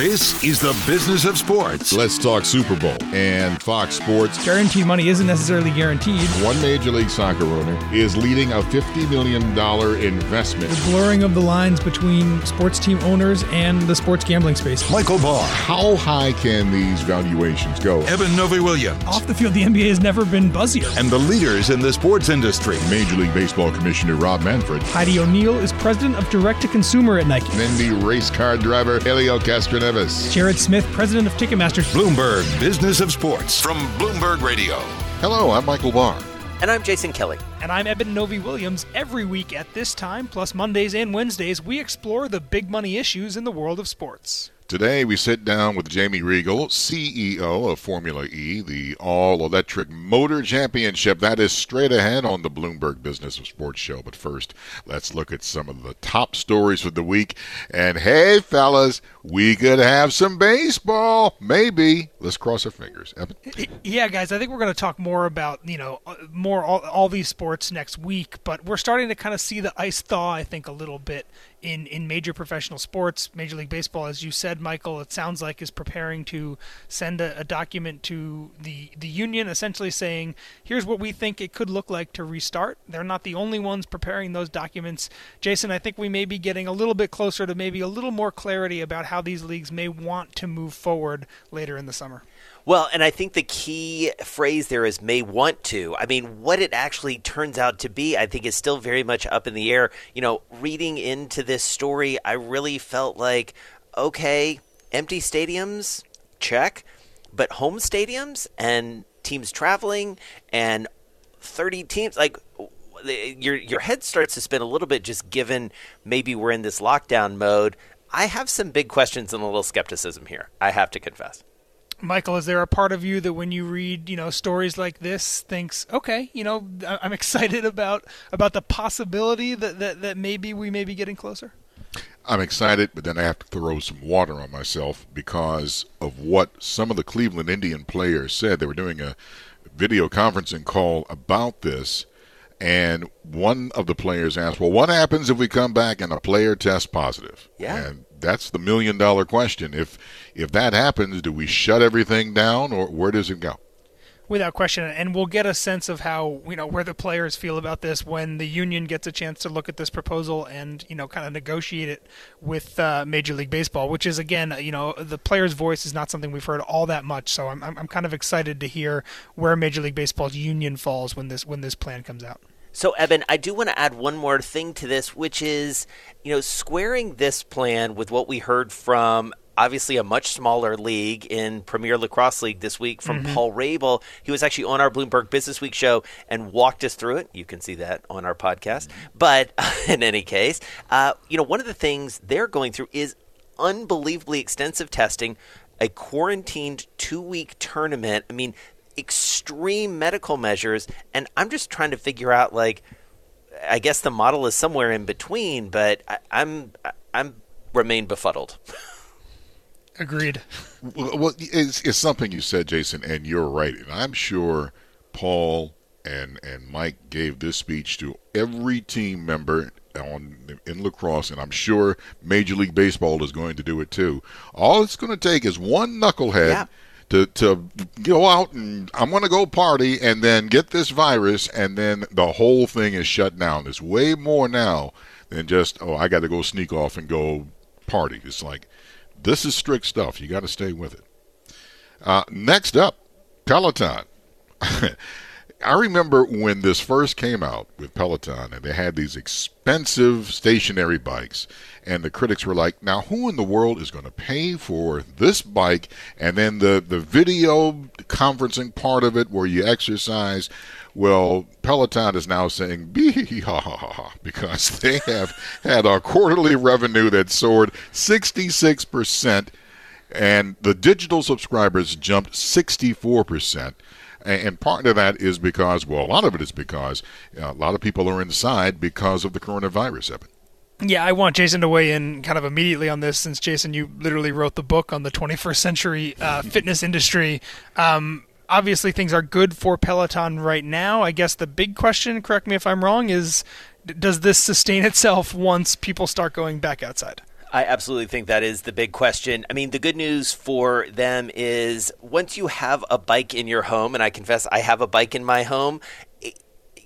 This is the business of sports. Let's talk Super Bowl and Fox Sports. Guaranteed money isn't necessarily guaranteed. One Major League Soccer owner is leading a $50 million investment. The blurring of the lines between sports team owners and the sports gambling space. Michael Barr. How high can these valuations go? Eben Novy-Williams. Off the field, the NBA has never been buzzier. And the leaders in the sports industry. Major League Baseball Commissioner Rob Manfred. Heidi O'Neill is president of direct to consumer at Nike. And then the race car driver, Helio Castroneves. Jared Smith, president of Ticketmaster. Bloomberg Business of Sports from Bloomberg Radio. Hello, I'm Michael Barr. And I'm Jason Kelly. And I'm Eben Novy-Williams. Every week at this time, plus Mondays and Wednesdays, we explore the big money issues in the world of sports. Today, we sit down with Jamie Reigle, CEO of Formula E, the all electric motor championship. That is straight ahead on the Bloomberg Business of Sports show. But first, let's look at some of the top stories for the week. And hey, fellas, we could have some baseball. Maybe. Let's cross our fingers. Eben? Yeah, guys, I think we're going to talk more about, you know, uh, more all, all these sports next week. But we're starting to kind of see the ice thaw, I think, a little bit in, in major professional sports. Major League Baseball, as you said, Michael, it sounds like is preparing to send a, a, document to the, the union, essentially saying, here's what we think it could look like to restart. They're not the only ones preparing those documents. Jason, I think we may be getting a little bit closer to maybe a little more clarity about how these leagues may want to move forward later in the summer. Well, and I think the key phrase there is may want to. I mean, what it actually turns out to be, I think is still very much up in the air. You know, reading into this story, I really felt like, okay, empty stadiums, check, but home stadiums and teams traveling and 30 teams, like, your your head starts to spin a little bit just given maybe we're in this lockdown mode. I have some big questions and a little skepticism here. I have to confess. Michael, is there a part of you that when you read, you know, stories like this thinks, okay, you know, I'm excited about about the possibility that that, that maybe we may be getting closer? I'm excited, but then I have to throw some water on myself because of what some of the Cleveland Indian players said. They were doing a video conferencing call about this, and one of the players asked, "Well, what happens if we come back and a player tests positive?" Yeah. And that's the million dollar question. If if that happens, do we shut everything down, or where does it go? Without question, and we'll get a sense of how you know where the players feel about this when the union gets a chance to look at this proposal and you know kind of negotiate it with uh, Major League Baseball, which is again you know the players' voice is not something we've heard all that much. So I'm I'm kind of excited to hear where Major League Baseball's union falls when this when this plan comes out. So, Eben, I do want to add one more thing to this, which is, you know, squaring this plan with what we heard from obviously a much smaller league in Premier Lacrosse League this week from mm-hmm. Paul Rabil. He was actually on our Bloomberg Business Week show and walked us through it. You can see that on our podcast. But in any case, uh, you know, one of the things they're going through is unbelievably extensive testing, a quarantined two week tournament. I mean, extreme medical measures, and I'm just trying to figure out like. I guess the model is somewhere in between, but I, I'm I'm remain befuddled. Agreed. Well, it's, it's something you said, Jason, and you're right. And I'm sure Paul and and Mike gave this speech to every team member on in lacrosse, and I'm sure Major League Baseball is going to do it too. All it's going to take is one knucklehead. Yeah to to go out and I'm going to go party and then get this virus and then the whole thing is shut down. There's way more now than just oh I got to go sneak off and go party. It's like this is strict stuff. You got to stay with it. Uh, next up, Peloton. I remember when this first came out with Peloton, and they had these expensive stationary bikes, and the critics were like, "Now, who in the world is going to pay for this bike?" And then the the video conferencing part of it, where you exercise. Well, Peloton is now saying "bee ha ha ha ha" because they have had a quarterly revenue that soared 66 percent, and the digital subscribers jumped 64 percent. And part of that is because, well, a lot of it is because a lot of people are inside because of the coronavirus, Eben. Yeah, I want Jason to weigh in kind of immediately on this, since Jason, you literally wrote the book on the 21st century uh, fitness industry. Um, obviously, things are good for Peloton right now. I guess the big question, correct me if I'm wrong, is does this sustain itself once people start going back outside? I absolutely think that is the big question. I mean, the good news for them is once you have a bike in your home, and I confess I have a bike in my home,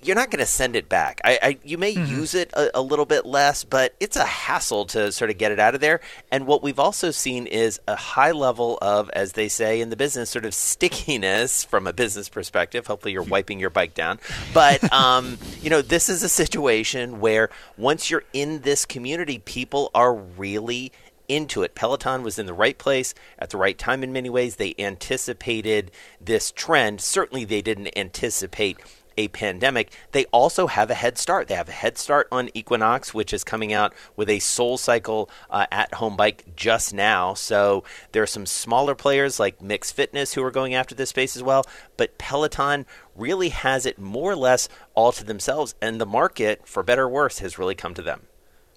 you're not going to send it back. I, I you may mm-hmm. use it a, a, little bit less, but it's a hassle to sort of get it out of there. And what we've also seen is a high level of, as they say in the business, sort of stickiness from a business perspective. Hopefully, you're wiping your bike down. But um, you know, this is a situation where once you're in this community, people are really into it. Peloton was in the right place at the right time in many ways. They anticipated this trend. Certainly, they didn't anticipate a pandemic, they also have a head start. They have a head start on Equinox, which is coming out with a Soul Cycle uh, at home bike just now. So there are some smaller players like MYX Fitness who are going after this space as well. But Peloton really has it more or less all to themselves, and the market, for better or worse, has really come to them.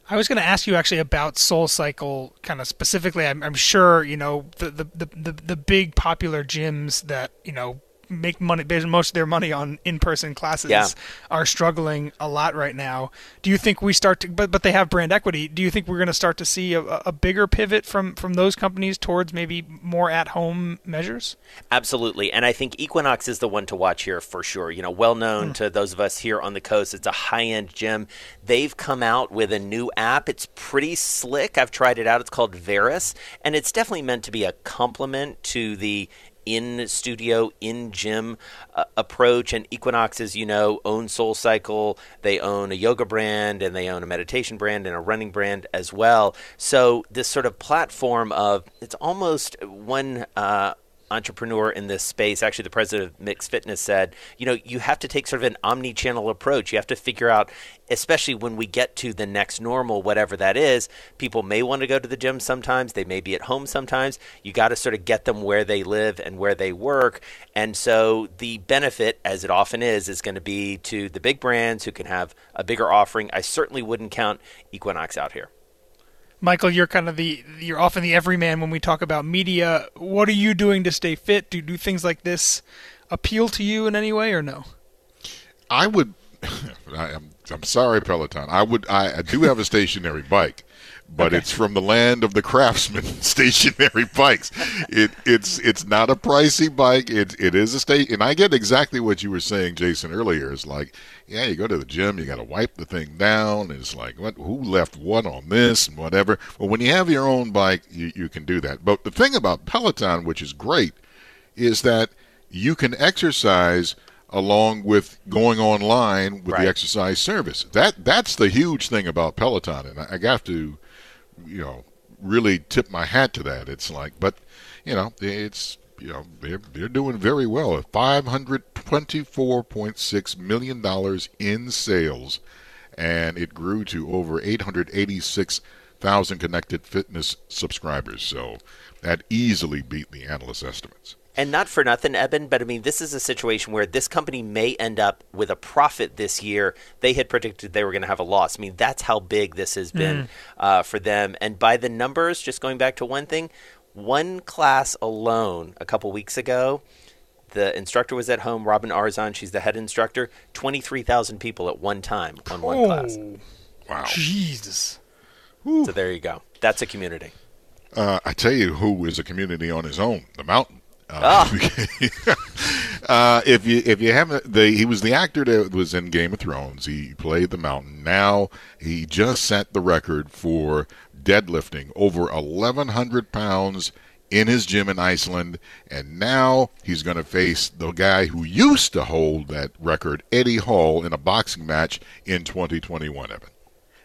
I was going to ask you actually about Soul Cycle, kind of specifically. I'm, I'm sure you know the the, the the big popular gyms that you know make money most of their money on in-person classes yeah. are struggling a lot right now. Do you think we start to but but they have brand equity. Do you think we're going to start to see a, a bigger pivot from from those companies towards maybe more at-home measures? Absolutely. And I think Equinox is the one to watch here for sure. You know, well known mm. to those of us here on the coast. It's a high-end gym. They've come out with a new app. It's pretty slick. I've tried it out. It's called Variis, and it's definitely meant to be a complement to the in studio, in gym uh, approach. And Equinox, as you know, owns Soul Cycle. They own a yoga brand and they own a meditation brand and a running brand as well. So this sort of platform of it's almost one. Uh, entrepreneur in this space, actually the president of MYX Fitness said, you know, you have to take sort of an omni-channel approach. You have to figure out, especially when we get to the next normal, whatever that is, people may want to go to the gym sometimes, they may be at home sometimes. You got to sort of get them where they live and where they work. And so the benefit, as it often is, is going to be to the big brands who can have a bigger offering. I certainly wouldn't count Equinox out here. Michael, you're kind of the you're often the everyman when we talk about media. What are you doing to stay fit? Do do things like this appeal to you in any way or no? I would. I am. I'm sorry, Peloton. I would. I, I do have a stationary bike, but okay. it's from the land of the craftsman stationary bikes. It it's it's not a pricey bike. It it is a state, and I get exactly what you were saying, Jason, earlier. It's like, yeah, you go to the gym, you got to wipe the thing down. And it's like, what? Who left what on this and whatever? Well, when you have your own bike, you you can do that. But the thing about Peloton, which is great, is that you can exercise along with going online with right. the exercise service. That that's the huge thing about Peloton, and I, I have to you know, really tip my hat to that. It's like, but you know, it's you know they're they're doing very well. at Five hundred twenty-four point six million dollars in sales, and it grew to over eight hundred eighty-six thousand connected fitness subscribers. So that easily beat the analyst estimates. And not for nothing, Eben, but I mean, this is a situation where this company may end up with a profit this year. They had predicted they were going to have a loss. I mean, that's how big this has been mm. uh, for them. And by the numbers, just going back to one thing, one class alone a couple weeks ago, the instructor was at home, Robin Arzon, she's the head instructor, 23,000 people at one time on one oh, class. Wow. Jesus. So there you go. That's a community. Uh, I tell you who is a community on his own, the mountain. Uh, oh. uh, if you if you haven't, the, he was the actor that was in Game of Thrones. He played the Mountain. Now he just set the record for deadlifting over 1,100 pounds in his gym in Iceland, and now he's going to face the guy who used to hold that record, Eddie Hall, in a boxing match in 2021. Eben.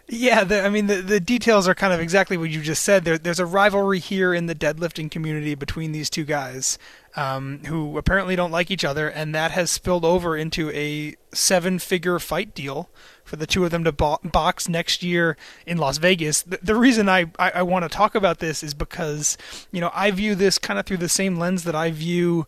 Yeah, the, I mean the the details are kind of exactly what you just said. There, there's a rivalry here in the deadlifting community between these two guys, um, who apparently don't like each other, and that has spilled over into a seven-figure fight deal for the two of them to bo- box next year in Las Vegas. The, the reason I, I, I want to talk about this is because you know I view this kind of through the same lens that I view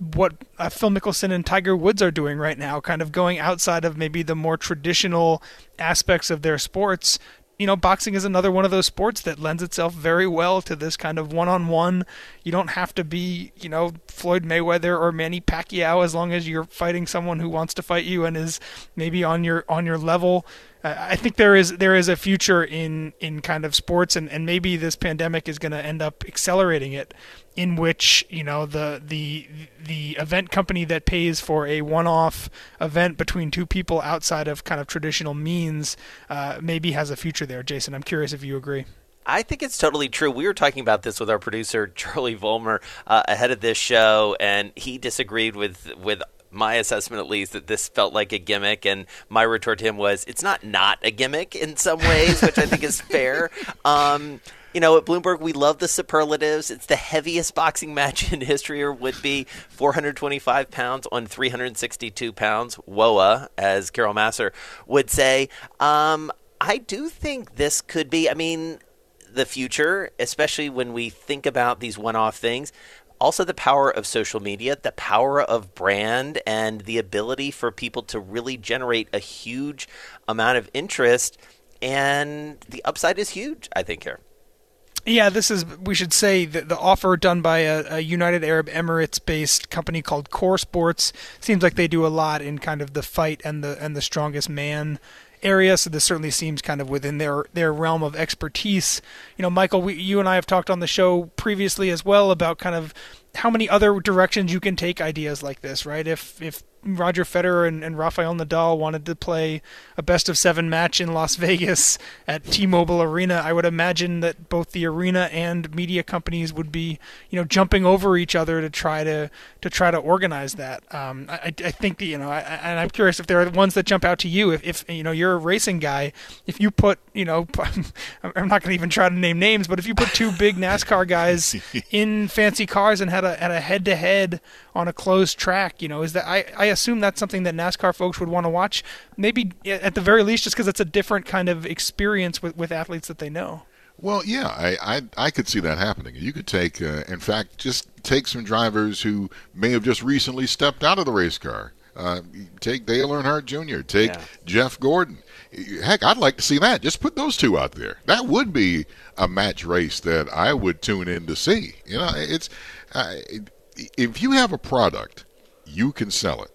what uh, Phil Mickelson and Tiger Woods are doing right now, kind of going outside of maybe the more traditional aspects of their sports. You know, boxing is another one of those sports that lends itself very well to this kind of one-on-one. You don't have to be, you know, Floyd Mayweather or Manny Pacquiao as long as you're fighting someone who wants to fight you and is maybe on your on your level I think there is there is a future in in kind of sports, and, and maybe this pandemic is going to end up accelerating it, in which you know the the the event company that pays for a one-off event between two people outside of kind of traditional means uh, maybe has a future there. Jason, I'm curious if you agree. I think it's totally true. We were talking about this with our producer Charlie Vollmer uh, ahead of this show, and he disagreed with with my assessment at least that this felt like a gimmick and my retort to him was it's not not a gimmick in some ways which i think is fair um, you know, at Bloomberg, we love the superlatives. It's the heaviest boxing match in history, or would be 425 pounds on 362 pounds. Whoa, as Carol Massar would say. Um, I do think this could be, I mean, the future, especially when we think about these one off things also the power of social media, the power of brand, and the ability for people to really generate a huge amount of interest. And the upside is huge, I think, here. Yeah, this is, we should say, that the offer done by a, a United Arab Emirates based company called Core Sports seems like they do a lot in kind of the fight and the and the strongest man area, so this certainly seems kind of within their their realm of expertise. You know, Michael, we, you and I have talked on the show previously as well about kind of how many other directions you can take ideas like this, right? If if Roger Federer and, and Rafael Nadal wanted to play a best of seven match in Las Vegas at T-Mobile Arena, I would imagine that both the arena and media companies would be, you know, jumping over each other to try to to try to organize that. Um, I, I think you know, I, and I'm curious if there are ones that jump out to you. If, if you know you're a racing guy, if you put, you know, I'm not going to even try to name names, but if you put two big NASCAR guys in fancy cars and had a had a head to head on a closed track, you know, is that I I assume that's something that NASCAR folks would want to watch. Maybe at the very least, just because it's a different kind of experience with, with athletes that they know. Well, yeah, I, I, I could see that happening. You could take, uh, in fact, just take some drivers who may have just recently stepped out of the race car. Uh, take Dale Earnhardt Jr. Take yeah. Jeff Gordon. Heck, I'd like to see that. Just put those two out there. That would be a match race that I would tune in to see. You know, it's uh, if you have a product, you can sell it.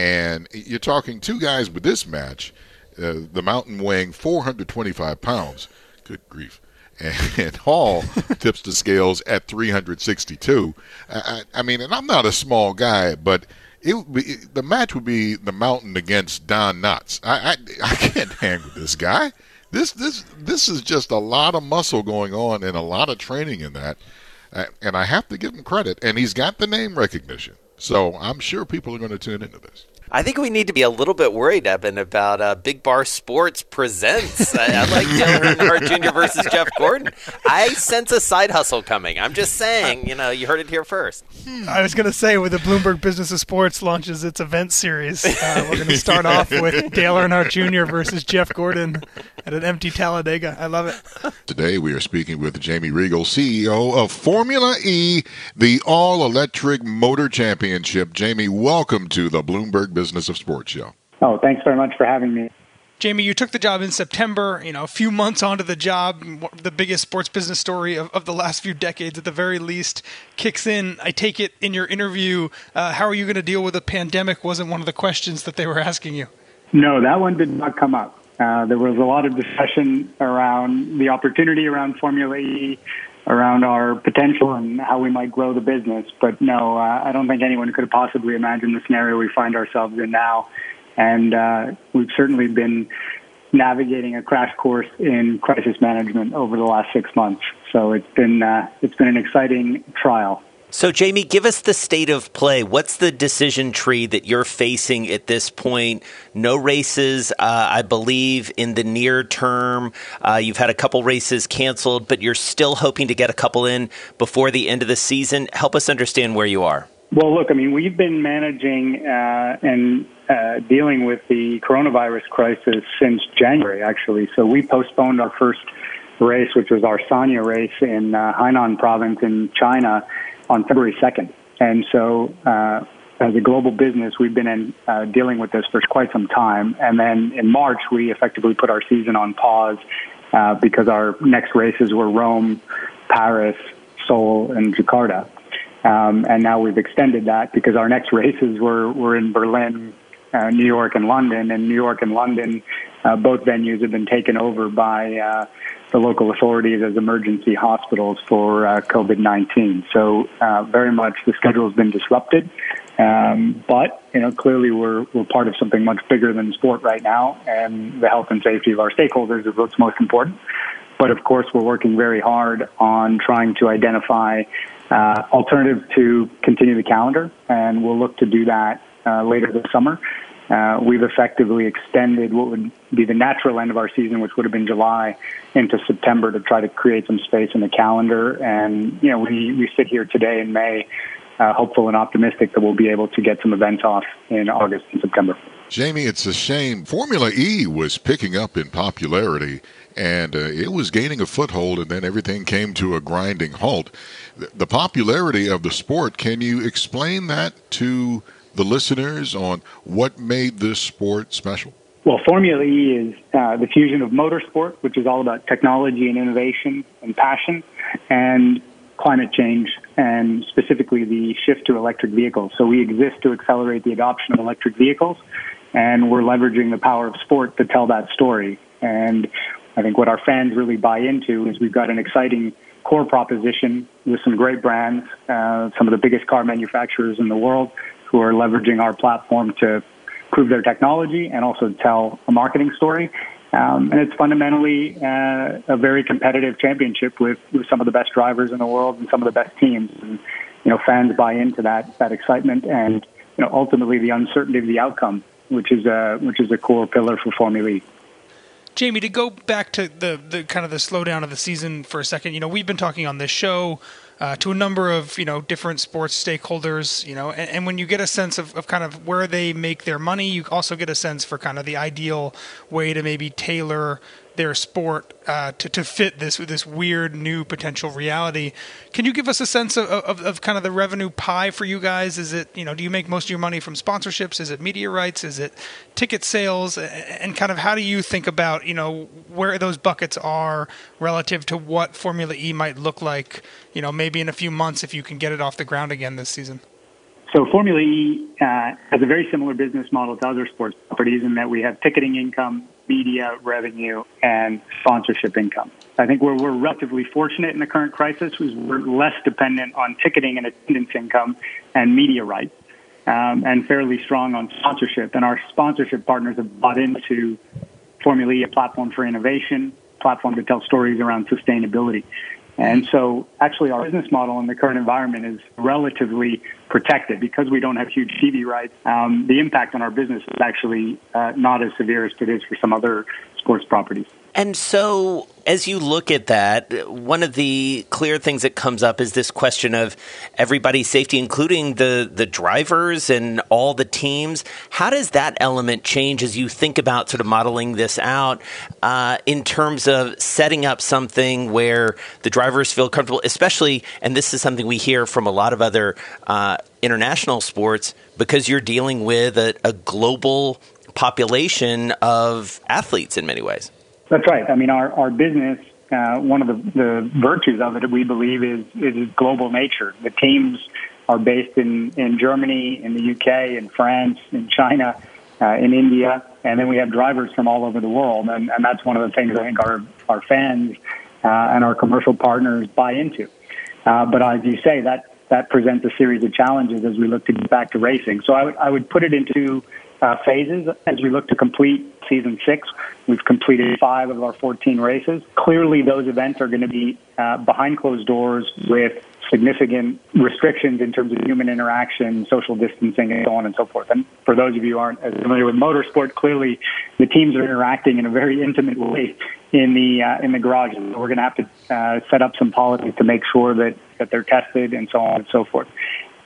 And you're talking two guys with this match, uh, the mountain weighing 425 pounds. Good grief. And, Hall tips the scales at 362. I, I, mean, and I'm not a small guy, but it, be, the match would be the mountain against Don Knotts. I, I, I can't hang with this guy. This this this is just a lot of muscle going on and a lot of training in that, and I have to give him credit. And he's got the name recognition. So I'm sure people are going to tune into this. I think we need to be a little bit worried, Eben, about uh, Big Barr Sports presents. I, I like Dale Earnhardt Jr. versus Jeff Gordon. I sense a side hustle coming. I'm just saying, you know, you heard it here first. I was going to say, with the Bloomberg Business of Sports launches its event series, uh, we're going to start off with Dale Earnhardt Jr. versus Jeff Gordon at an empty Talladega. I love it. Today we are speaking with Jamie Reigle, CEO of Formula E, the all-electric motor championship. Jamie, welcome to the Bloomberg Business of Sports show. Oh, thanks very much for having me. Jamie, you took the job in September, you know, a few months onto the job, the biggest sports business story of, of the last few decades at the very least kicks in. I take it in your interview, uh, how are you going to deal with a pandemic wasn't one of the questions that they were asking you. No, that one did not come up. Uh, there was a lot of discussion around the opportunity around Formula E, around our potential and how we might grow the business. But no, uh, I don't think anyone could have possibly imagined the scenario we find ourselves in now. And uh, we've certainly been navigating a crash course in crisis management over the last six months. So it's been uh, it's been an exciting trial. So, Jamie, give us the state of play. What's the decision tree that you're facing at this point? No races, uh, I believe, in the near term. Uh, you've had a couple races canceled, but you're still hoping to get a couple in before the end of the season. Help us understand where you are. Well, look, I mean, we've been managing uh, and uh, dealing with the coronavirus crisis since January, actually. So we postponed our first race, which was our Sanya race in uh, Hainan province in China on February 2nd. And so, uh, as a global business, we've been in, uh, dealing with this for quite some time. And then in March, we effectively put our season on pause uh, because our next races were Rome, Paris, Seoul, and Jakarta. Um, and now we've extended that because our next races were, were in Berlin, uh, New York, and London. And New York and London uh, both venues have been taken over by uh, the local authorities as emergency hospitals for uh, COVID-19. So uh, very much the schedule has been disrupted. Um, but you know, clearly we're we're part of something much bigger than sport right now, and the health and safety of our stakeholders is what's most important. But of course, we're working very hard on trying to identify uh, alternatives to continue the calendar, and we'll look to do that uh, later this summer. Uh, we've effectively extended what would be the natural end of our season, which would have been July, into September to try to create some space in the calendar. And you know, we we sit here today in May, uh, hopeful and optimistic that we'll be able to get some events off in August and September. Jamie, it's a shame. Formula E was picking up in popularity and uh, it was gaining a foothold, and then everything came to a grinding halt. The popularity of the sport, can you explain that to the listeners on what made this sport special? Well, Formula E is uh, the fusion of motorsport, which is all about technology and innovation and passion, and climate change, and specifically the shift to electric vehicles. So we exist to accelerate the adoption of electric vehicles, and we're leveraging the power of sport to tell that story. And I think what our fans really buy into is we've got an exciting core proposition with some great brands, uh, some of the biggest car manufacturers in the world who are leveraging our platform to prove their technology and also tell a marketing story. Um, and it's fundamentally uh, a very competitive championship with, with some of the best drivers in the world and some of the best teams. And you know, fans buy into that that excitement and you know ultimately the uncertainty of the outcome, which is a which is a core pillar for Formula E. Jamie, to go back to the, the kind of the slowdown of the season for a second, you know, we've been talking on this show uh, to a number of you know different sports stakeholders, you know, and, and, when you get a sense of, of kind of where they make their money, you also get a sense for kind of the ideal way to maybe tailor their sport uh, to, to fit this this weird new potential reality. Can you give us a sense of, of, of, kind of the revenue pie for you guys? Is it you know do you make most of your money from sponsorships? Is it media rights? Is it ticket sales? And kind of how do you think about you know where those buckets are relative to what Formula E might look like? You know maybe in a few months if you can get it off the ground again this season. So Formula E uh, has a very similar business model to other sports properties in that we have ticketing income, media revenue, and sponsorship income. I think we're relatively fortunate in the current crisis is we're less dependent on ticketing and attendance income and media rights, um, and fairly strong on sponsorship. And our sponsorship partners have bought into Formula E, a platform for innovation, platform to tell stories around sustainability. And so actually our business model in the current environment is relatively protected because we don't have huge TV rights. Um, the impact on our business is actually uh, not as severe as it is for some other sports properties. And so, as you look at that, one of the clear things that comes up is this question of everybody's safety, including the, the drivers and all the teams. How does that element change as you think about sort of modeling this out uh, in terms of setting up something where the drivers feel comfortable, especially, and this is something we hear from a lot of other uh, international sports, because you're dealing with a, a global population of athletes in many ways? That's right. I mean, our, our business, uh, one of the, the virtues of it, we believe, is, is global nature. The teams are based in, in Germany, in the UK, in France, in China, uh, in India, and then we have drivers from all over the world. And, and that's one of the things I think our, our fans uh, and our commercial partners buy into. Uh, but as you say, that, that presents a series of challenges as we look to get back to racing. So I would, I would put it into uh, phases as we look to complete season six. We've completed five of our 14 races. Clearly, those events are going to be uh, behind closed doors with significant restrictions in terms of human interaction, social distancing, and so on and so forth. And for those of you who aren't as familiar with motorsport, clearly the teams are interacting in a very intimate way in the uh, in the garages. We're going to have to uh, set up some policies to make sure that that they're tested and so on and so forth.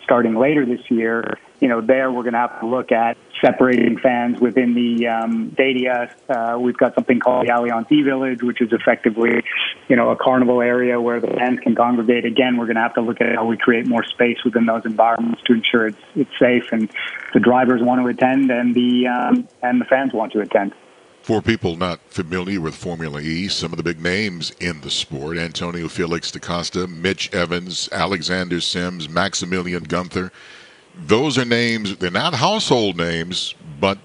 Starting later this year, you know, there we're going to have to look at separating fans within the um, Stadia. Uh, we've got something called the Allianz E-Village, which is effectively, you know, a carnival area where the fans can congregate. Again, we're going to have to look at how we create more space within those environments to ensure it's it's safe and the drivers want to attend and the um, and the fans want to attend. For people not familiar with Formula E, some of the big names in the sport Antonio Felix da Costa, Mitch Evans, Alexander Sims, Maximilian Gunther those are names, they're not household names, but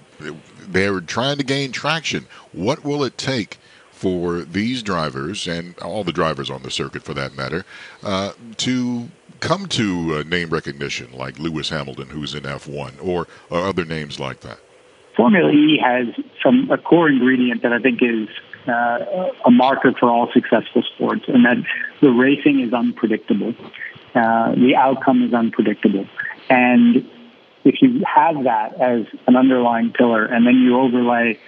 they're trying to gain traction. What will it take for these drivers and all the drivers on the circuit, for that matter, uh, to come to uh, name recognition like Lewis Hamilton, who's in F1, or, or other names like that? Formula E has some a core ingredient that I think is uh, a marker for all successful sports, and that the racing is unpredictable. Uh, the outcome is unpredictable, and if you have that as an underlying pillar, and then you overlay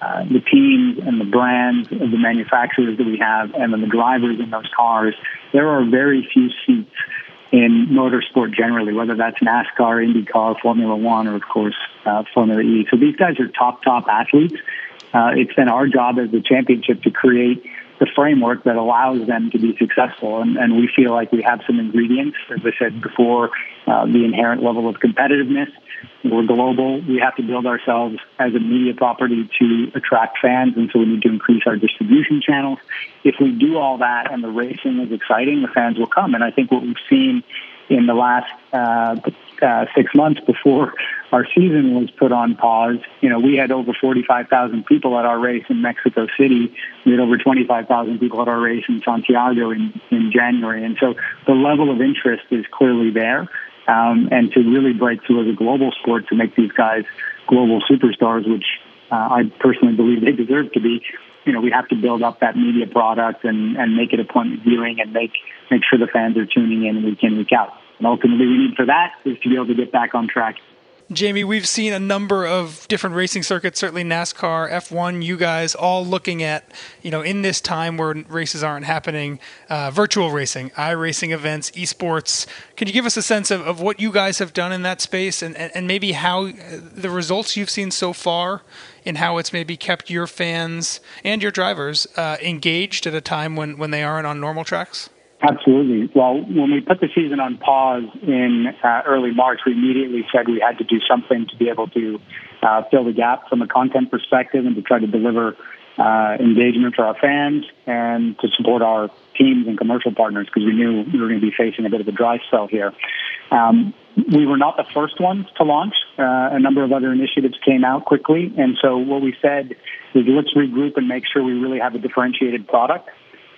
uh, the teams and the brands of the manufacturers that we have, and then the drivers in those cars, there are very few seats in motorsport generally, whether that's NASCAR, IndyCar, Formula One, or of course uh, Formula E. So these guys are top, top athletes. Uh, it's been our job as the championship to create the framework that allows them to be successful. And, and we feel like we have some ingredients, as I said before, uh, the inherent level of competitiveness. We're global. We have to build ourselves as a media property to attract fans, and so we need to increase our distribution channels. If we do all that and the racing is exciting, the fans will come. And I think what we've seen in the last uh, uh, six months before our season was put on pause. You know, we had over 45,000 people at our race in Mexico City. We had over 25,000 people at our race in Santiago in, in January. And so the level of interest is clearly there. Um, and to really break through as a global sport to make these guys global superstars, which uh, I personally believe they deserve to be, you know, we have to build up that media product and, and make it appointment viewing and make, make sure the fans are tuning in week in, week out. And ultimately, we need for that is to be able to get back on track. Jamie, we've seen a number of different racing circuits, certainly NASCAR, F1, you guys all looking at, you know, in this time where races aren't happening, uh, virtual racing, iRacing events, esports. Can you give us a sense of, of what you guys have done in that space and, and, and maybe how uh, the results you've seen so far and how it's maybe kept your fans and your drivers uh, engaged at a time when, when they aren't on normal tracks? Absolutely. Well, when we put the season on pause in uh, early March, we immediately said we had to do something to be able to uh, fill the gap from a content perspective and to try to deliver uh, engagement for our fans and to support our teams and commercial partners because we knew we were going to be facing a bit of a dry spell here. Um, we were not the first ones to launch. Uh, a number of other initiatives came out quickly. And so what we said is let's regroup and make sure we really have a differentiated product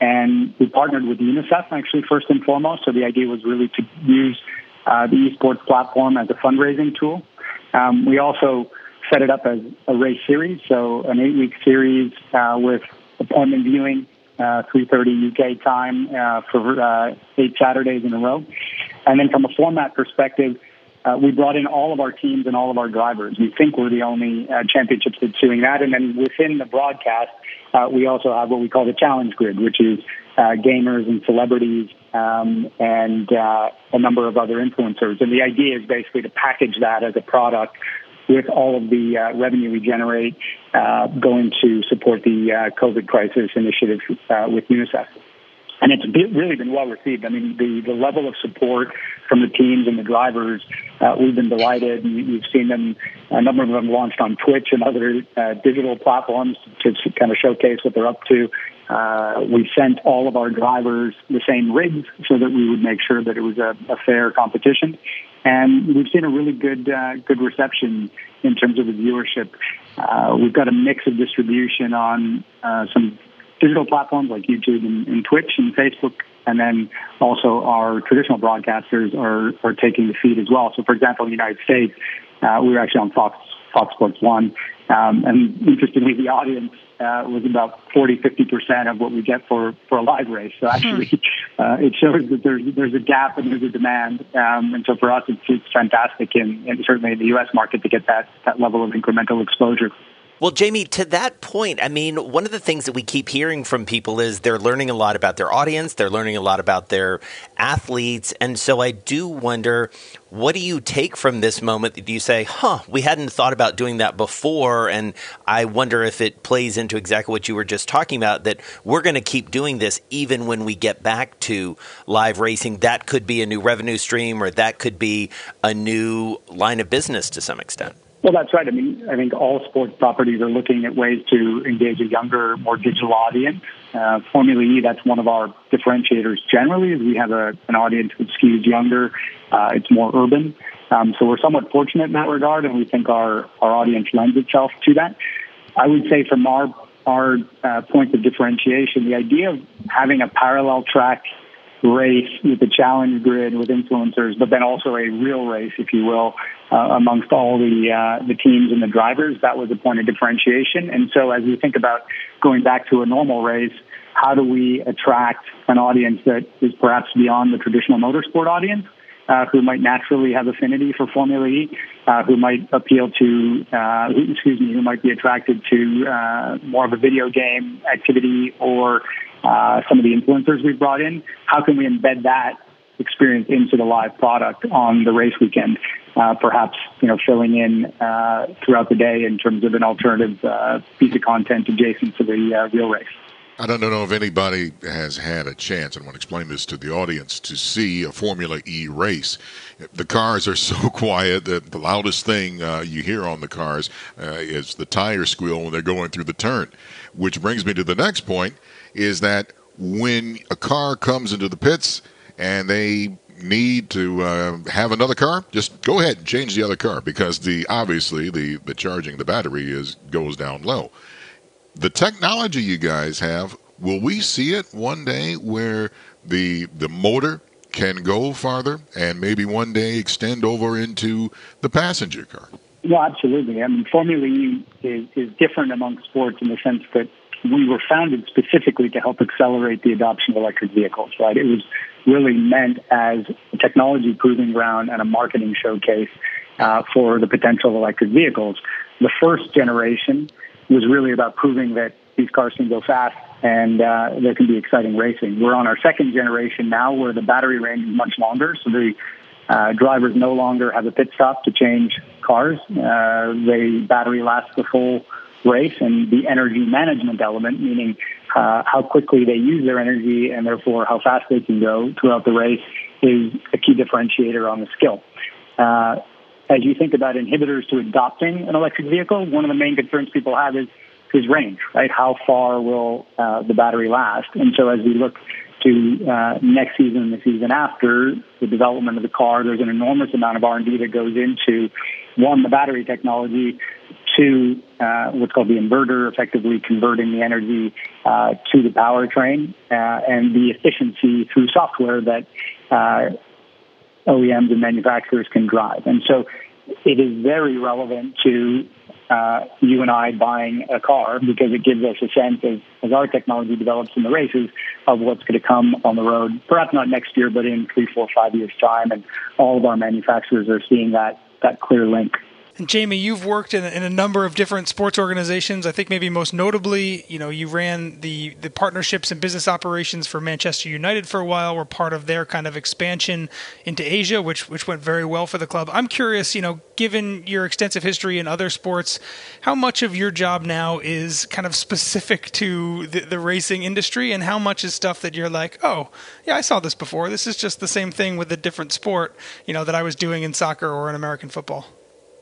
and we partnered with UNICEF actually first and foremost. So the idea was really to use uh, the esports platform as a fundraising tool. Um, we also set it up as a race series, so an eight-week series uh, with appointment viewing, uh, 3:30 UK time uh, for uh, eight Saturdays in a row. And then from a format perspective, uh, we brought in all of our teams and all of our drivers. We think we're the only uh, championships that's doing that. And then within the broadcast, uh, we also have what we call the challenge grid, which is uh, gamers and celebrities um, and uh, a number of other influencers. And the idea is basically to package that as a product with all of the uh, revenue we generate uh, going to support the uh, COVID crisis initiative uh, with UNICEF and it's really been well received. I mean, the, the level of support from the teams and the drivers, uh, we've been delighted. You've seen them, a number of them launched on Twitch and other uh, digital platforms to, to kind of showcase what they're up to. Uh, we sent all of our drivers the same rigs so that we would make sure that it was a, a fair competition. And we've seen a really good, uh, good reception in terms of the viewership. Uh, we've got a mix of distribution on uh, some digital platforms like YouTube and, and Twitch and Facebook, and then also our traditional broadcasters are, are taking the feed as well. So, for example, in the United States, uh, we were actually on Fox Fox Sports One, um, and interestingly, the audience uh, was about 40, 50 percent of what we get for, for a live race. So actually, hmm. uh, it shows that there's there's a gap and there's a demand, um, and so for us, it's, it's fantastic, and certainly in the U.S. market to get that that level of incremental exposure. Well, Jamie, to that point, I mean, one of the things that we keep hearing from people is they're learning a lot about their audience, they're learning a lot about their athletes. And so I do wonder what do you take from this moment that you say, huh, we hadn't thought about doing that before? And I wonder if it plays into exactly what you were just talking about that we're going to keep doing this even when we get back to live racing. That could be a new revenue stream or that could be a new line of business to some extent. Well, that's right. I mean, I think all sports properties are looking at ways to engage a younger, more digital audience. Uh, Formula E, that's one of our differentiators generally, is we have a, an audience that skews younger. Uh, it's more urban. Um, so we're somewhat fortunate in that regard, and we think our, our audience lends itself to that. I would say from our our uh, points of differentiation, the idea of having a parallel track race with a challenge grid with influencers, but then also a real race, if you will, uh, amongst all the uh, the teams and the drivers. That was a point of differentiation. And so, as we think about going back to a normal race, how do we attract an audience that is perhaps beyond the traditional motorsport audience? Uh, who might naturally have affinity for Formula E, uh, who might appeal to, uh, excuse me, who might be attracted to uh, more of a video game activity or uh, some of the influencers we've brought in. How can we embed that experience into the live product on the race weekend? Uh, perhaps you know filling in uh, throughout the day in terms of an alternative uh, piece of content adjacent to the uh, real race. I don't know if anybody has had a chance, and I want to explain this to the audience, to see a Formula E race. The cars are so quiet that the loudest thing uh, you hear on the cars uh, is the tire squeal when they're going through the turn. Which brings me to the next point is that when a car comes into the pits and they need to uh, have another car, just go ahead and change the other car because the obviously the, the charging the battery is goes down low the technology you guys have, will we see it one day where the the motor can go farther and maybe one day extend over into the passenger car? No, absolutely. I mean, Formula E is, is different among sports in the sense that we were founded specifically to help accelerate the adoption of electric vehicles, right? It was really meant as a technology proving ground and a marketing showcase uh, for the potential of electric vehicles. The first generation was really about proving that these cars can go fast and uh, there can be exciting racing. We're on our second generation now where the battery range is much longer, so the uh, drivers no longer have a pit stop to change cars. Uh, the battery lasts the full race, and the energy management element, meaning uh, how quickly they use their energy and therefore how fast they can go throughout the race, is a key differentiator on the skill. Uh, as you think about inhibitors to adopting an electric vehicle, one of the main concerns people have is is range, right? How far will uh, the battery last? And so as we look to uh, next season and the season after the development of the car, there's an enormous amount of R&D that goes into one, the battery technology, two, uh, what's called the inverter, effectively converting the energy uh, to the powertrain, uh, and the efficiency through software that uh, OEMs and manufacturers can drive. And so it is very relevant to uh, you and I buying a car because it gives us a sense of, as our technology develops in the races, of what's going to come on the road, perhaps not next year, but in three, four, five years' time. And all of our manufacturers are seeing that, that clear link. And Jamie, you've worked in, in, a number of different sports organizations. I think maybe most notably, you know, you ran the the partnerships and business operations for Manchester United for a while. Were part of their kind of expansion into Asia, which which went very well for the club. I'm curious, you know, given your extensive history in other sports, how much of your job now is kind of specific to the, the racing industry, and how much is stuff that you're like, oh, yeah, I saw this before. This is just the same thing with a different sport, you know, that I was doing in soccer or in American football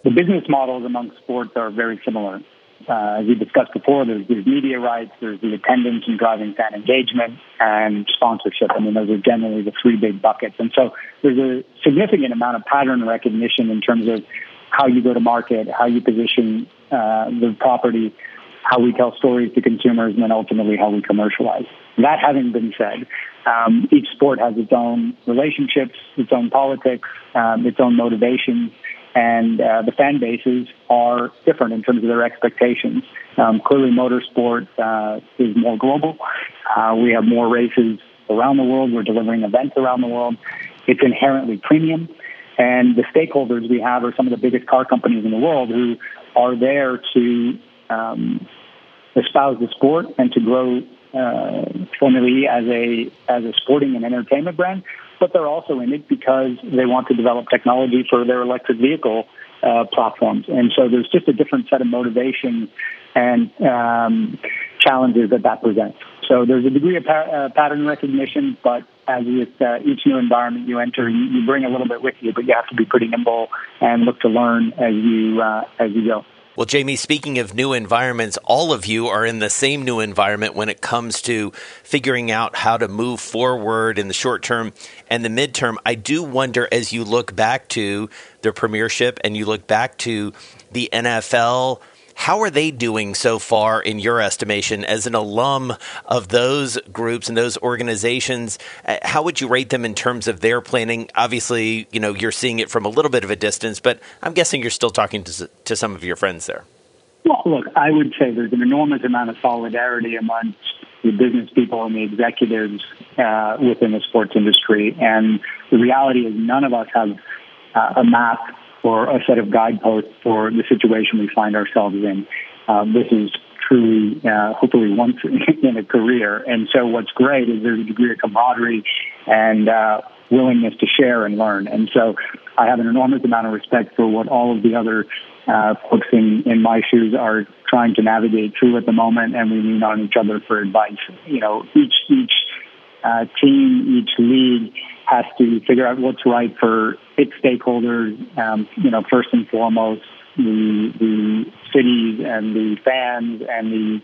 the business models among sports are very similar. Uh, as we discussed before, there's, there's media rights, there's the attendance and driving fan engagement, and sponsorship. I mean, those are generally the three big buckets. And so there's a significant amount of pattern recognition in terms of how you go to market, how you position uh, the property, how we tell stories to consumers, and then ultimately how we commercialize. That having been said, um, each sport has its own relationships, its own politics, um, its own motivations and uh, the fan bases are different in terms of their expectations. Um, clearly, motorsport uh, is more global. Uh, we have more races around the world. We're delivering events around the world. It's inherently premium. And the stakeholders we have are some of the biggest car companies in the world who are there to um, espouse the sport and to grow uh, as a as a sporting and entertainment brand, but they're also in it because they want to develop technology for their electric vehicle uh, platforms. And so there's just a different set of motivation and um, challenges that that presents. So there's a degree of pa- uh, pattern recognition, but as with uh, each new environment you enter, you, you, bring a little bit with you, but you have to be pretty nimble and look to learn as you uh, as you go. Well, Jamie, speaking of new environments, all of you are in the same new environment when it comes to figuring out how to move forward in the short term and the midterm. I do wonder as you look back to the premiership and you look back to the NFL how are they doing so far, in your estimation, as an alum of those groups and those organizations? Uh, how would you rate them in terms of their planning? Obviously, you know you're seeing it from a little bit of a distance, but I'm guessing you're still talking to to some of your friends there. Well, look, I would say there's an enormous amount of solidarity amongst the business people and the executives uh, within the sports industry, and the reality is none of us have uh, a map or a set of guideposts for the situation we find ourselves in. Um, this is truly, uh, hopefully, once in a career. And so, what's great is there's a degree of camaraderie and uh, willingness to share and learn. And so, I have an enormous amount of respect for what all of the other uh, folks in, in my shoes are trying to navigate through at the moment, and we lean on each other for advice. You know, each each uh, team, each league has to figure out what's right for its stakeholders. Um, you know, first and foremost, the the cities and the fans and the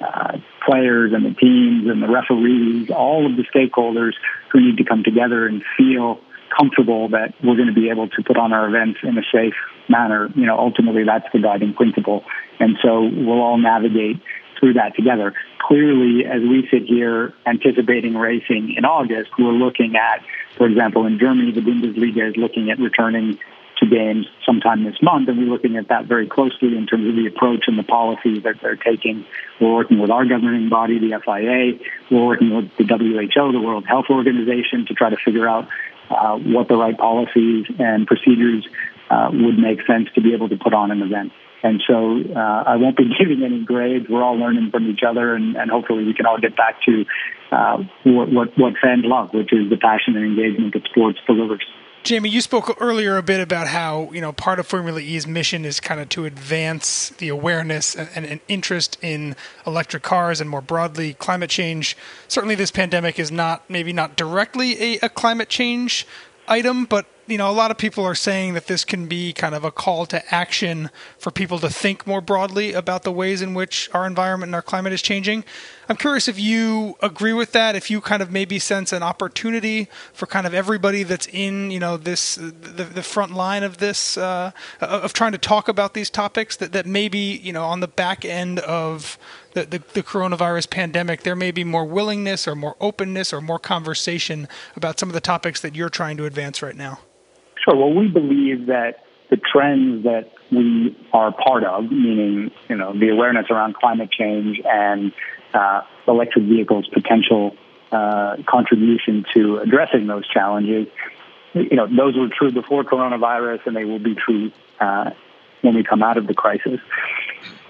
uh, players and the teams and the referees, all of the stakeholders who need to come together and feel comfortable that we're going to be able to put on our events in a safe manner. You know, ultimately that's the guiding principle. And so we'll all navigate through that together. Clearly, as we sit here anticipating racing in August, we're looking at, for example, in Germany, the Bundesliga is looking at returning to games sometime this month, and we're looking at that very closely in terms of the approach and the policies that they're taking. We're working with our governing body, the FIA. We're working with the WHO, the World Health Organization, to try to figure out uh, what the right policies and procedures uh, would make sense to be able to put on an event. And so uh, I won't be giving any grades. We're all learning from each other, and, and hopefully we can all get back to uh, what, what, what fans love, which is the passion and engagement that sports delivers. Jamie, you spoke earlier a bit about how you know part of Formula E's mission is kind of to advance the awareness and, and, interest in electric cars and more broadly climate change. Certainly, this pandemic is not maybe not directly a, a climate change item, but you know, a lot of people are saying that this can be kind of a call to action for people to think more broadly about the ways in which our environment and our climate is changing. I'm curious if you agree with that, if you kind of maybe sense an opportunity for kind of everybody that's in, you know, this the, the front line of this uh, of trying to talk about these topics that that maybe you know on the back end of the, the, the, coronavirus pandemic, there may be more willingness or more openness or more conversation about some of the topics that you're trying to advance right now. Sure. Well, we believe that the trends that we are part of, meaning you know the awareness around climate change and uh, electric vehicles' potential uh, contribution to addressing those challenges, you know those were true before coronavirus, and they will be true uh, when we come out of the crisis.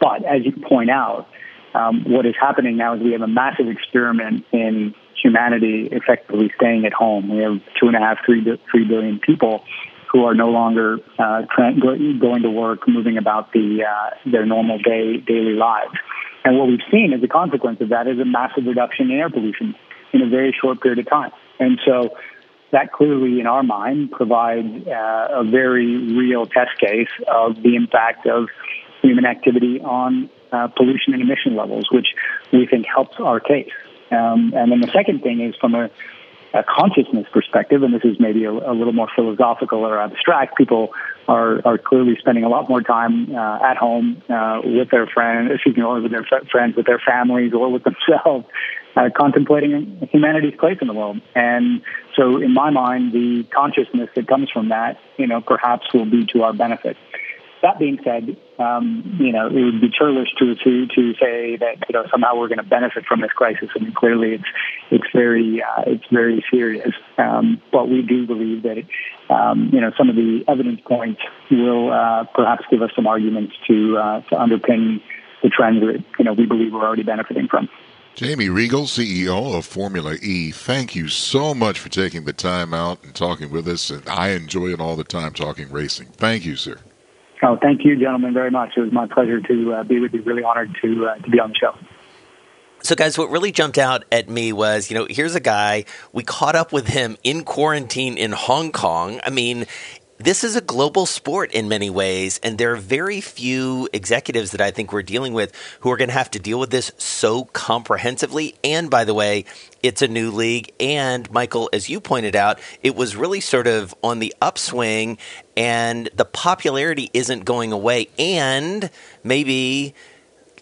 But as you point out, um, what is happening now is we have a massive experiment in humanity effectively staying at home. We have two and a half, three, three billion people who are no longer uh, going to work, moving about the uh, their normal day daily lives. And what we've seen as a consequence of that is a massive reduction in air pollution in a very short period of time. And so that clearly, in our mind, provides uh, a very real test case of the impact of human activity on uh, pollution and emission levels, which we think helps our case. Um, and then the second thing is from a, a consciousness perspective, and this is maybe a, a, little more philosophical or abstract, people are, are clearly spending a lot more time uh, at home uh, with their friends, excuse me, or with their friends, with their families, or with themselves, uh, contemplating humanity's place in the world. And so, in my mind, the consciousness that comes from that, you know, perhaps will be to our benefit. That being said, um, you know, it would be churlish to, to to say that you know somehow we're going to benefit from this crisis. I mean, clearly it's it's very uh, it's very serious. Um, but we do believe that it, um, you know some of the evidence points will uh, perhaps give us some arguments to uh, to underpin the trends that you know we believe we're already benefiting from. Jamie Reigle, CEO of Formula E, thank you so much for taking the time out and talking with us. And I enjoy it all the time talking racing. Thank you, sir. Oh, thank you, gentlemen, very much. It was my pleasure to uh, be with you. Really honored to uh, to be on the show. So, guys, what really jumped out at me was, you know, here's a guy we caught up with him in quarantine in Hong Kong. I mean, this is a global sport in many ways, and there are very few executives that I think we're dealing with who are going to have to deal with this so comprehensively. And by the way, it's a new league. And Michael, as you pointed out, it was really sort of on the upswing, and the popularity isn't going away. And maybe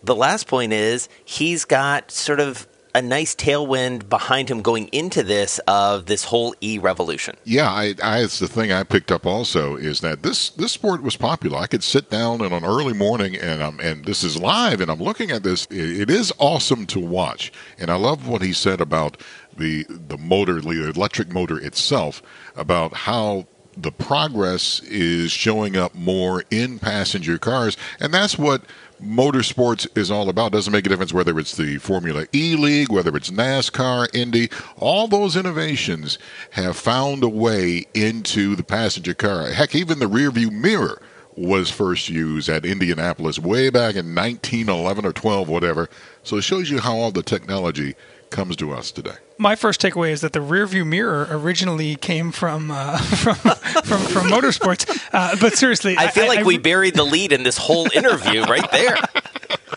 the last point is he's got sort of a nice tailwind behind him going into this of this whole e revolution. Yeah, I, I, it's the thing I picked up also is that this this sport was popular. I could sit down in an early morning and I'm and this is live and I'm looking at this. it, it is awesome to watch, and I love what he said about the the motor, the electric motor itself, about how the progress is showing up more in passenger cars, and that's what motorsports is all about. Doesn't make a difference whether it's the Formula E League, whether it's NASCAR, Indy. All those innovations have found a way into the passenger car. Heck, even the rearview mirror was first used at Indianapolis way back in 1911 or 12, whatever. So it shows you how all the technology comes to us today my first takeaway is that the rearview mirror originally came from uh, from, from, from motorsports. Uh, but seriously, I feel I, like I, we I, buried the lead in this whole interview right there.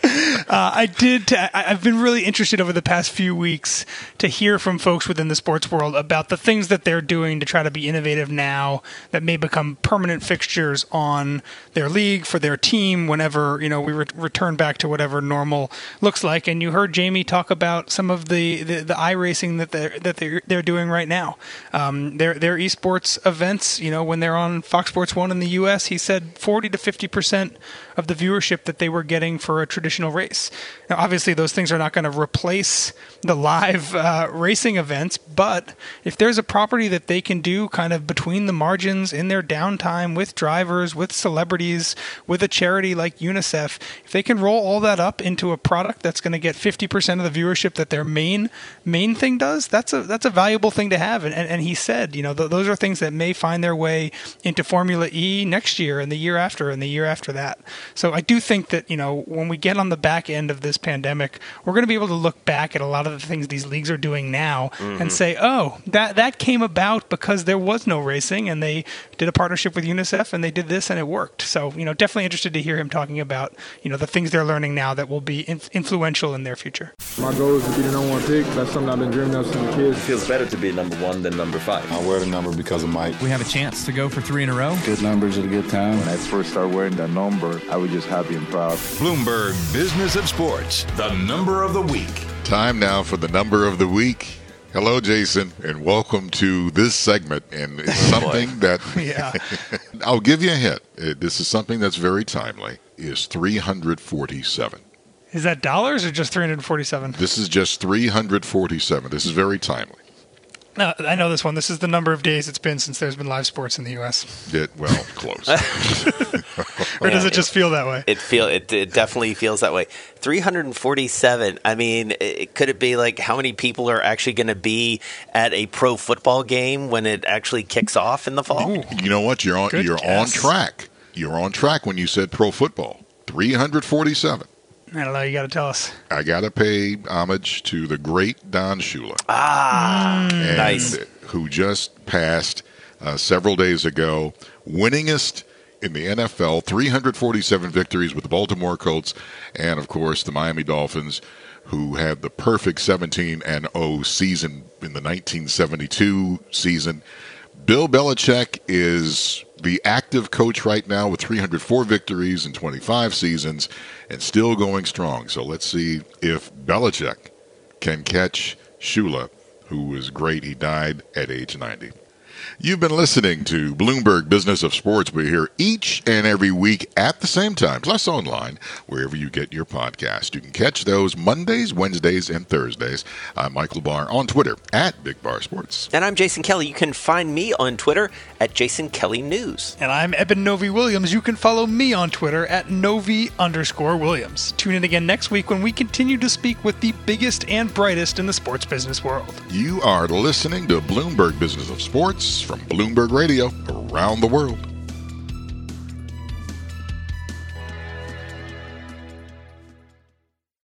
Uh, I did. I, have been really interested over the past few weeks to hear from folks within the sports world about the things that they're doing to try to be innovative now that may become permanent fixtures on their league for their team whenever you know we re- return back to whatever normal looks like. And you heard Jamie talk about some of the the, the iRacing that they're that they're, they're doing right now. Um, their their esports events, you know, when they're on Fox Sports One in the U.S., he said 40 to 50 percent of the viewership that they were getting for a traditional race. Now, obviously, those things are not going to replace the live uh, racing events, but if there's a property that they can do kind of between the margins in their downtime with drivers, with celebrities, with a charity like UNICEF, if they can roll all that up into a product that's going to get 50% of the viewership that their main main thing does, that's a that's a valuable thing to have. And, and, and he said, you know, th- those are things that may find their way into Formula E next year and the year after and the year after that. So I do think that, you know, when we get on the back end of this pandemic, we're going to be able to look back at a lot of the things these leagues are doing now mm-hmm. and say, oh, that that came about because there was no racing and they did a partnership with UNICEF and they did this and it worked. So, you know, definitely interested to hear him talking about, you know, the things they're learning now that will be in- influential in their future. My goal is to be the number one pick. That's something I've been dreaming of since a kid. It feels better to be number one than number five. I wear the number because of Mike. We have a chance to go for three in a row. Good numbers at a good time. When I first started wearing that number, I was just happy and proud. Bloomberg Business of Sports, the number of the week. Time now for the number of the week. Hello, Jason, and welcome to this segment. And it's something that yeah. I'll give you a hint. Uh, this is something that's very timely. Is 347. Is that dollars or just 347? This is just 347. This is very timely. No, I know this one. This is the number of days it's been since there's been live sports in the U.S. It, well, close. or does it just feel that way? It feel it, it definitely feels that way. 347. I mean, it, could it be like how many people are actually going to be at a pro football game when it actually kicks off in the fall? Ooh. You know what? You're on. Good you're guess. on track. You're on track when you said pro football. 347. I don't know. You got to tell us. I got to pay homage to the great Don Shula. Ah, nice. Who just passed uh, several days ago, winningest in the NFL, 347 victories with the Baltimore Colts, and of course the Miami Dolphins, who had the perfect 17 and 0 season in the 1972 season. Bill Belichick is the active coach right now with 304 victories in 25 seasons and still going strong. So let's see if Belichick can catch Shula, who was great. He died at age 90. You've been listening to Bloomberg Business of Sports. We're here each and every week at the same time, plus online, wherever you get your podcast. You can catch those Mondays, Wednesdays, and Thursdays. I'm Michael Barr on Twitter at Big Bar Sports. And I'm Jason Kelly. You can find me on Twitter at Jason Kelly News. And I'm Eben Novy-Williams. You can follow me on Twitter at Novy underscore Williams. Tune in again next week when we continue to speak with the biggest and brightest in the sports business world. You are listening to Bloomberg Business of Sports from Bloomberg Radio around the world.